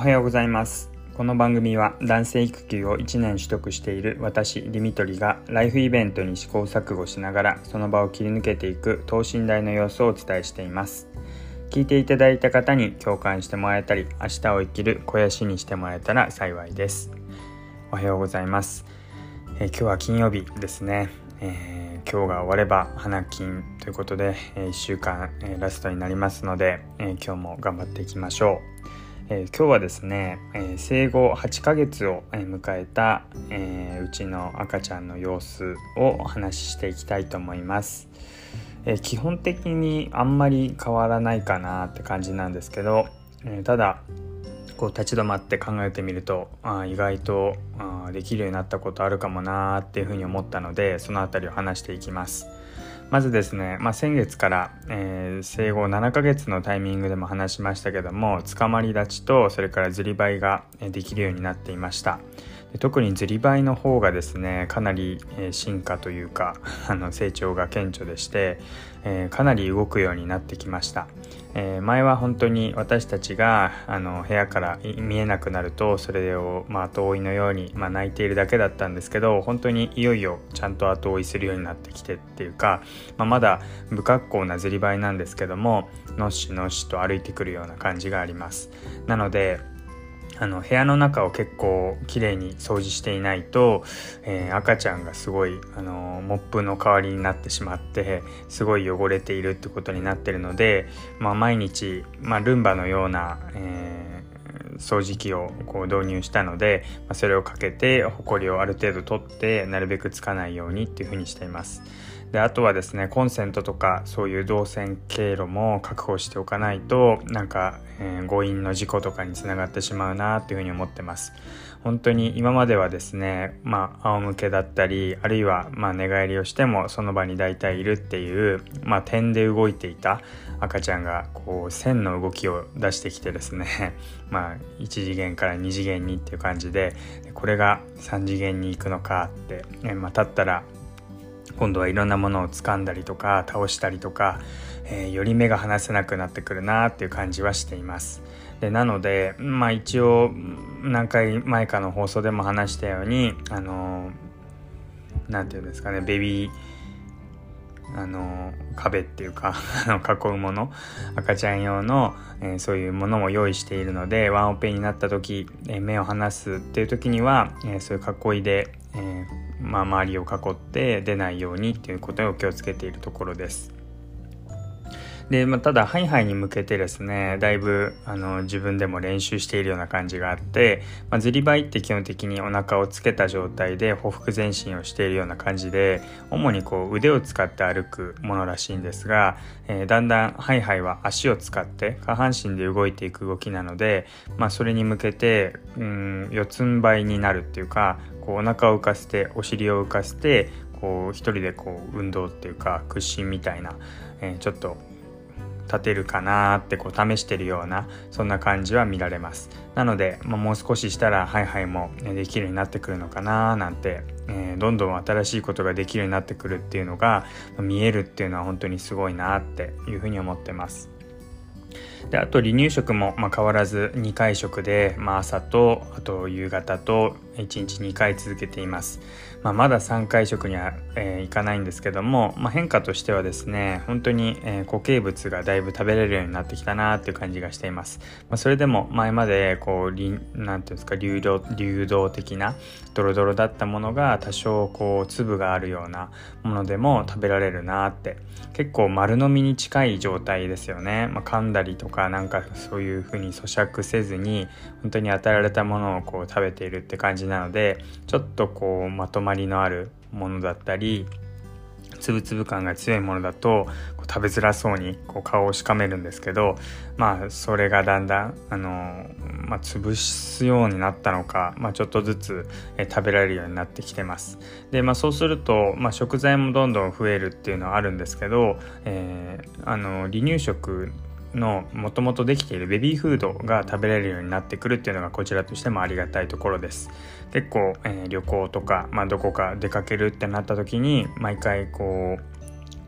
おはようございます。この番組は男性育休を1年取得している私ディミトリがライフイベントに試行錯誤しながらその場を切り抜けていく等身大の様子をお伝えしています。聞いていただいた方に共感してもらえたり明日を生きる肥やしにしてもらえたら幸いです。おはようございます、えー、今日は金曜日ですね、えー今日が終われば花金ということで、え1週間、えラストになりますので、え今日も頑張っていきましょう。え今日はですね、え生後8ヶ月を迎えた、えうちの赤ちゃんの様子をお話ししていきたいと思います。え基本的にあんまり変わらないかなって感じなんですけど、えただこう立ち止まって考えてみるとあ意外とあできるようになったことあるかもなーっていうふうに思ったのでその辺りを話していきます。まずですね、まあ、先月から、えー、生後7ヶ月のタイミングでも話しましたけどもつかまり立ちとそれからずりばいができるようになっていました。特にずりばいの方がですねかなり進化というか あの成長が顕著でして、かなり動くようになってきました、前は本当に私たちがあの部屋から見えなくなるとそれを、ま、後追いのように、ま、泣いているだけだったんですけど本当にいよいよちゃんと後追いするようになってきてっていうか、ま、まだ不格好なずりばいなんですけどものっしのっしと歩いてくるような感じがあります。なのであの部屋の中を結構きれいに掃除していないと、えー、赤ちゃんがすごいあのモップの代わりになってしまってすごい汚れているってことになってるので、まあ、毎日、まあ、ルンバのような、えー、掃除機をこう導入したので、まあ、それをかけてホコリをある程度取ってなるべくつかないようにっていうふうにしています。であとはですねコンセントとかそういう導線経路も確保しておかないとなんか、えー、誤飲の事故とかにつながってしまうなっていうふうに思ってます。本当に今まではですねまあ仰向けだったりあるいはまあ寝返りをしてもその場に大体いるっていうまあ点で動いていた赤ちゃんがこう線の動きを出してきてですね まあ1次元から2次元にっていう感じでこれが3次元に行くのかって、えまあ、立ったら今度はいろんなものを掴んだりとか倒したりとか、えー、より目が離せなくなってくるなっていう感じはしています。でなのでまあ一応何回前かの放送でも話したようにあの何て言うんですかねベビーあの壁っていうか 囲うもの赤ちゃん用の、えー、そういうものも用意しているのでワンオペになった時、えー、目を離すっていう時には、えー、そういう囲いで、えまあ、周りを囲って出ないようにっていうことを気をつけているところです。で、まあ、ただハイハイに向けてですねだいぶあの自分でも練習しているような感じがあって、まあ、ずりばいって基本的にお腹をつけた状態で歩幅前進をしているような感じで主にこう腕を使って歩くものらしいんですが、えー、だんだんハイハイは足を使って下半身で動いていく動きなので、まあ、それに向けてうん四つん這いになるっていうかこうお腹を浮かせてお尻を浮かせてこう一人でこう運動っていうか屈伸みたいな、えー、ちょっと立てるかなってこう試してるようなそんな感じは見られます。なので、まあ、もう少ししたらハイハイもできるようになってくるのかななんて、えー、どんどん新しいことができるようになってくるっていうのが見えるっていうのは本当にすごいなっていうふうに思ってます。であと離乳食もま変わらず2回食で、まあ、朝とあと夕方と1日2回続けています、まあ、まだ3回食には、えー、いかないんですけども、まあ、変化としてはですね本当に、えー、固形物がだいぶ食べれるようになってきたなっていう感じがしています、まあ、それでも前までこう何て言うんですか流動流動的なドロドロだったものが多少こう粒があるようなものでも食べられるなって。結構丸飲みに近い状態ですよね、まあ、噛んだりとかなんかそういう風に咀嚼せずに本当に与えられたものをこう食べているって感じなのでちょっとこうまとまりのあるものだったりつぶつぶ感が強いものだとこう食べづらそうにこう顔をしかめるんですけどまあそれがだんだんあの、まあ、潰すようになったのか、まあ、ちょっとずつえ食べられるようになってきてます。で、まあ、そうすると、まあ、食材もどんどん増えるっていうのはあるんですけど、えー、あの離乳食のもともとできているベビーフードが食べれるようになってくるっていうのがこちらとしてもありがたいところです。結構、えー、旅行とか、まあ、どこか出かけるってなった時に毎回こう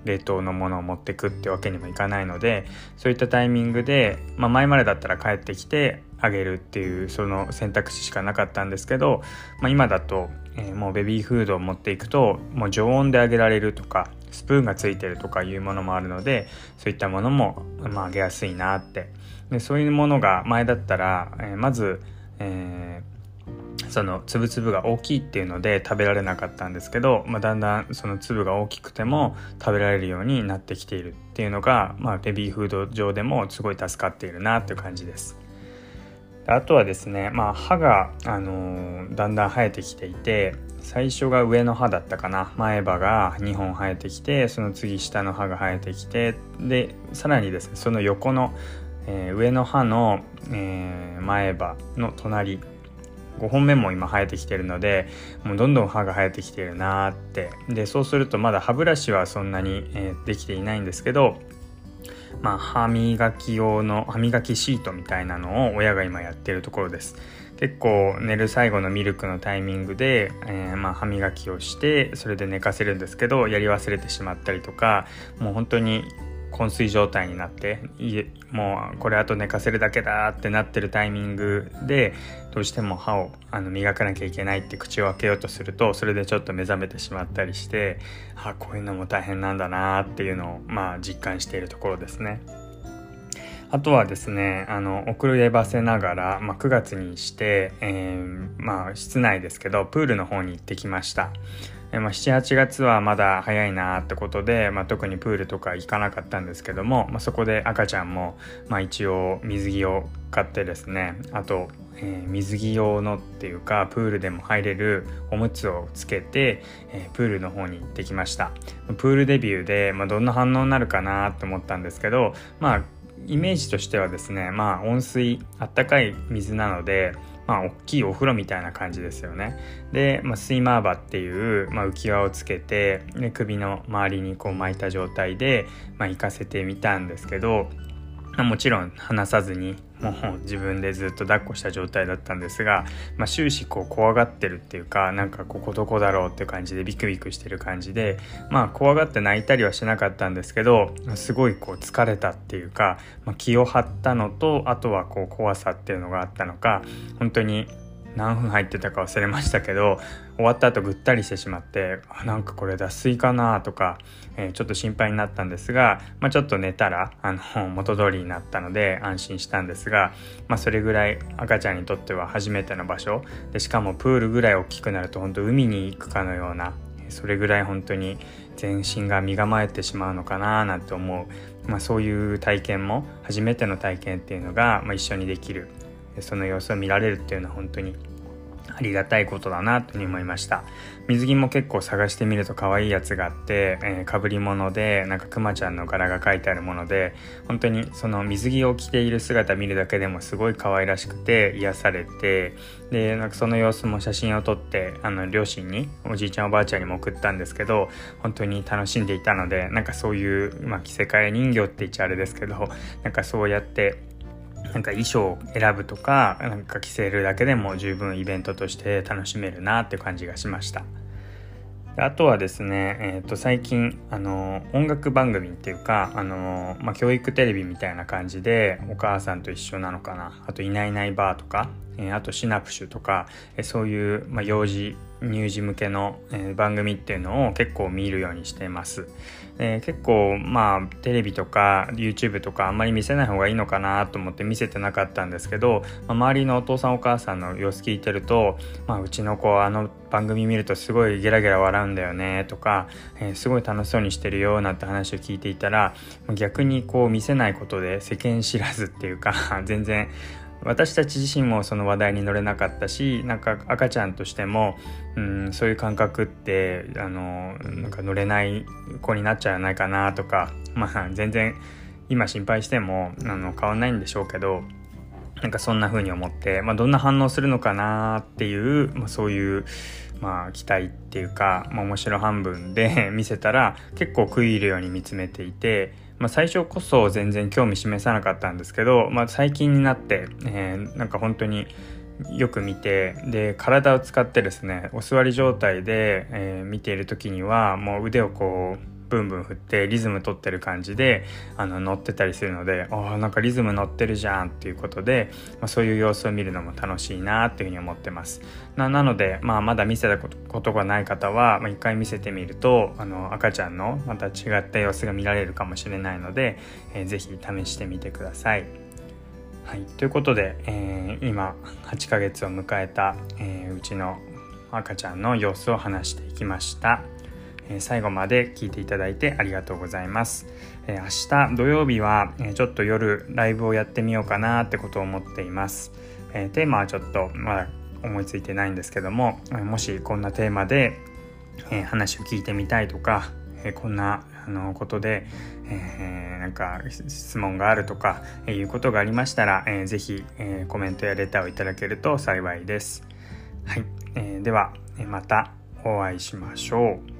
冷凍のものを持ってくってわけにもいかないのでそういったタイミングで、まあ、前までだったら帰ってきてあげるっていうその選択肢しかなかったんですけど、まあ、今だと、えー、もうベビーフードを持っていくともう常温であげられるとかスプーンがついてるとかいうものもあるのでそういったものも、まあ、げやすいなってでそういうものが前だったら、えー、まず、えー、その粒々が大きいっていうので食べられなかったんですけど、まあ、だんだんその粒が大きくても食べられるようになってきているっていうのが、まあ、ベビーフード上でもすごい助かっているなっていう感じです。あとはですね、まあ、歯が、あのー、だんだん生えてきていて最初が上の歯だったかな。前歯が2本生えてきてその次下の歯が生えてきてでさらにですねその横の、えー、上の歯の、えー、前歯の隣5本目も今生えてきてるのでもうどんどん歯が生えてきてるなーって。でそうするとまだ歯ブラシはそんなに、えー、できていないんですけどまあ、歯磨き用の歯磨きシートみたいなのを親が今やってるところです。結構寝る最後のミルクのタイミングで、えー、まあ、歯磨きをしてそれで寝かせるんですけどやり忘れてしまったりとかもう本当に昏睡状態になってもうこれあと寝かせるだけだってなってるタイミングでどうしても歯をあの磨かなきゃいけないって口を開けようとするとそれでちょっと目覚めてしまったりしてあこういうのも大変なんだなっていうのをまあ実感しているところですね。あとはですね、あの、遅ればせながら、まあ、9月にして、えー、まあ、室内ですけど、プールの方に行ってきました。えま、78月はまだ早いなってことで、まあ、特にプールとか行かなかったんですけども、まあ、そこで赤ちゃんも、まあ、一応水着を買ってですねあと、えー、水着用のっていうかプールでも入れるおむつをつけて、えー、プールの方に行ってきました。プールデビューで、まあ、どんな反応になるかなって思ったんですけどまあイメージとしてはですねまあ温水あったかい水なのでまあ、大きいお風呂みたいな感じですよね。で、まあ、スイマーバっていう、まあ、浮き輪をつけてね首の周りにこう巻いた状態で、まあ、行かせてみたんですけどもちろん話さずにもう自分でずっと抱っこした状態だったんですが、まあ、終始こう怖がってるっていうかなんかここどこだろうって感じでビクビクしてる感じでまあ怖がって泣いたりはしなかったんですけどすごいこう疲れたっていうか、まあ、気を張ったのとあとはこう怖さっていうのがあったのか本当に何分入ってたか忘れましたけど終わった後ぐったりしてしまってあなんかこれ脱水かなとか、えー、ちょっと心配になったんですが、まあ、ちょっと寝たらあの元通りになったので安心したんですが、まあ、それぐらい赤ちゃんにとっては初めての場所。でしかもプールぐらい大きくなると本当海に行くかのようなそれぐらい本当に全身が身構えてしまうのかななんて思う、まあ、そういう体験も初めての体験っていうのが、まあ、一緒にできるその様子を見られるっていうのは本当にありがたいことだなと思いました。水着も結構探してみると可愛いやつがあって、えー、被り物でなんかくまちゃんの柄が描いてあるもので本当にその水着を着ている姿見るだけでもすごい可愛らしくて癒されてでなんかその様子も写真を撮ってあの両親におじいちゃんおばあちゃんにも送ったんですけど本当に楽しんでいたのでなんかそういう、まあ、着せ替え人形って言っちゃあれですけどなんかそうやってなんか衣装を選ぶとかなんか着せるだけでも十分イベントとして楽しめるなって感じがしました。あとはですね、えー、と最近あの音楽番組っていうかあの、まあ、教育テレビみたいな感じでお母さんと一緒なのかな。あと「いないいないばー」とか、あと「シナプシュ」とか、そういう、幼児乳児向けの、番組っていうのを結構見るようにしています。結構まあテレビとか YouTube とかあんまり見せない方がいいのかなと思って見せてなかったんですけど、周りのお父さんお母さんの様子聞いてると、まあ、うちの子あの番組見るとすごいゲラゲラ笑うんだよねとか、すごい楽しそうにしてるよなんて話を聞いていたら逆にこう見せないことで世間知らずっていうか 全然私たち自身もその話題に乗れなかったしなんか赤ちゃんとしても、うん、そういう感覚ってあのなんか乗れない子になっちゃわないかなとかまあ全然今心配してもあの変わんないんでしょうけどなんかそんな風に思って、まあ、どんな反応するのかなっていう、まあ、そういう、まあ、期待っていうか、まあ、面白半分で見せたら結構食い入るように見つめていてまあ、最初こそ全然興味示さなかったんですけど、まあ、最近になって、えー、なんか本当によく見てで体を使ってですねお座り状態で、えー、見ている時にはもう腕をこうブンブン振ってリズム取ってる感じであの乗ってたりするのであなんかリズム乗ってるじゃんっていうことで、まあ、そういう様子を見るのも楽しいなっていうふうに思ってます。なので、まあ、まだ見せたことがない方は、まあ、一回見せてみるとあの赤ちゃんのまた違った様子が見られるかもしれないので、えー、ぜひ試してみてください。はい、ということで、えー、今8ヶ月を迎えた、えー、うちの赤ちゃんの様子を話していきました。最後まで聞いていただいてありがとうございます。明日土曜日は、ちょっと夜ライブをやってみようかなってことを思っています。テーマはちょっとまだ思いついてないんですけども、もしこんなテーマで、話を聞いてみたいとか、こんなあのことで、え、なんか質問があるとか、えいうことがありましたら、えー、ぜひ、え、コメントやレターをいただけると幸いです。はい、えー、ではまたお会いしましょう。